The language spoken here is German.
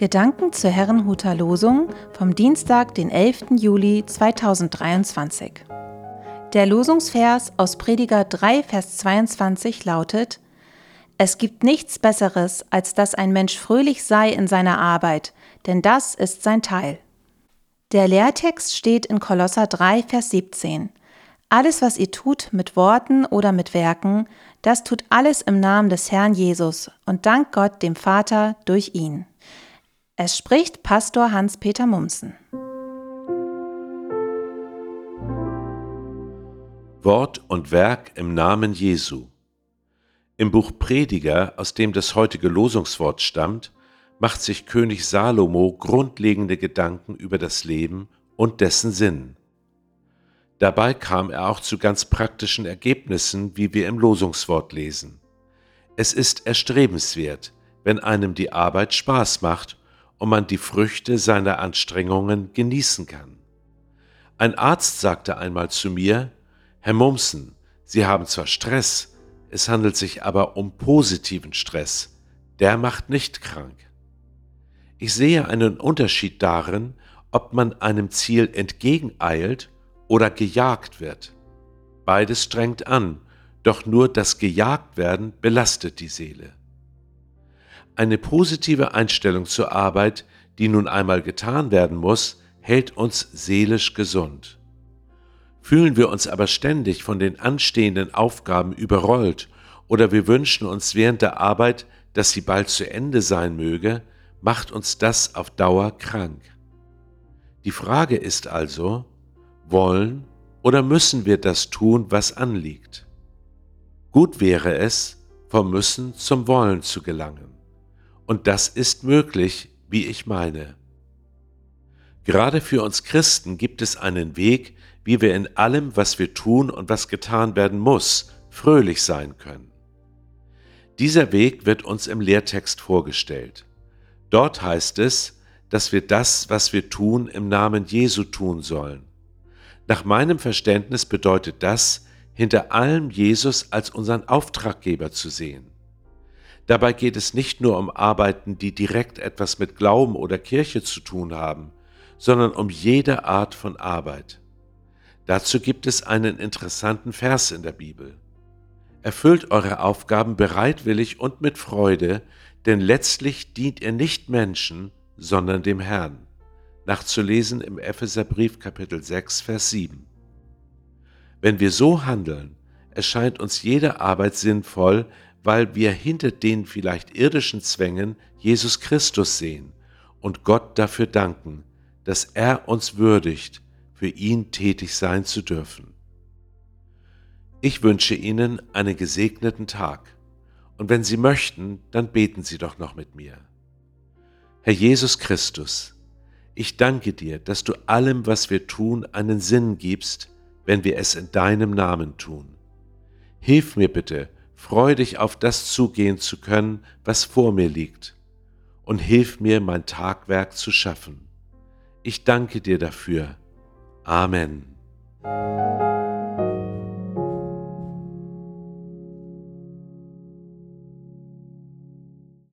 Gedanken zur Herrenhuter Losung vom Dienstag, den 11. Juli 2023. Der Losungsvers aus Prediger 3, Vers 22 lautet: Es gibt nichts Besseres, als dass ein Mensch fröhlich sei in seiner Arbeit, denn das ist sein Teil. Der Lehrtext steht in Kolosser 3, Vers 17. Alles, was ihr tut mit Worten oder mit Werken, das tut alles im Namen des Herrn Jesus und dank Gott dem Vater durch ihn. Es spricht Pastor Hans-Peter Mumsen. Wort und Werk im Namen Jesu. Im Buch Prediger, aus dem das heutige Losungswort stammt, macht sich König Salomo grundlegende Gedanken über das Leben und dessen Sinn. Dabei kam er auch zu ganz praktischen Ergebnissen, wie wir im Losungswort lesen. Es ist erstrebenswert, wenn einem die Arbeit Spaß macht und man die Früchte seiner Anstrengungen genießen kann. Ein Arzt sagte einmal zu mir, Herr Mumsen, Sie haben zwar Stress, es handelt sich aber um positiven Stress, der macht nicht krank. Ich sehe einen Unterschied darin, ob man einem Ziel entgegeneilt oder gejagt wird. Beides strengt an, doch nur das Gejagtwerden belastet die Seele. Eine positive Einstellung zur Arbeit, die nun einmal getan werden muss, hält uns seelisch gesund. Fühlen wir uns aber ständig von den anstehenden Aufgaben überrollt oder wir wünschen uns während der Arbeit, dass sie bald zu Ende sein möge, macht uns das auf Dauer krank. Die Frage ist also, wollen oder müssen wir das tun, was anliegt? Gut wäre es, vom Müssen zum Wollen zu gelangen. Und das ist möglich, wie ich meine. Gerade für uns Christen gibt es einen Weg, wie wir in allem, was wir tun und was getan werden muss, fröhlich sein können. Dieser Weg wird uns im Lehrtext vorgestellt. Dort heißt es, dass wir das, was wir tun, im Namen Jesu tun sollen. Nach meinem Verständnis bedeutet das, hinter allem Jesus als unseren Auftraggeber zu sehen. Dabei geht es nicht nur um Arbeiten, die direkt etwas mit Glauben oder Kirche zu tun haben, sondern um jede Art von Arbeit. Dazu gibt es einen interessanten Vers in der Bibel. Erfüllt eure Aufgaben bereitwillig und mit Freude, denn letztlich dient ihr nicht Menschen, sondern dem Herrn. Nachzulesen im Epheserbrief Kapitel 6, Vers 7. Wenn wir so handeln, erscheint uns jede Arbeit sinnvoll, weil wir hinter den vielleicht irdischen Zwängen Jesus Christus sehen und Gott dafür danken, dass er uns würdigt, für ihn tätig sein zu dürfen. Ich wünsche Ihnen einen gesegneten Tag und wenn Sie möchten, dann beten Sie doch noch mit mir. Herr Jesus Christus, ich danke dir, dass du allem, was wir tun, einen Sinn gibst, wenn wir es in deinem Namen tun. Hilf mir bitte, freudig auf das zugehen zu können, was vor mir liegt, und hilf mir, mein Tagwerk zu schaffen. Ich danke dir dafür. Amen.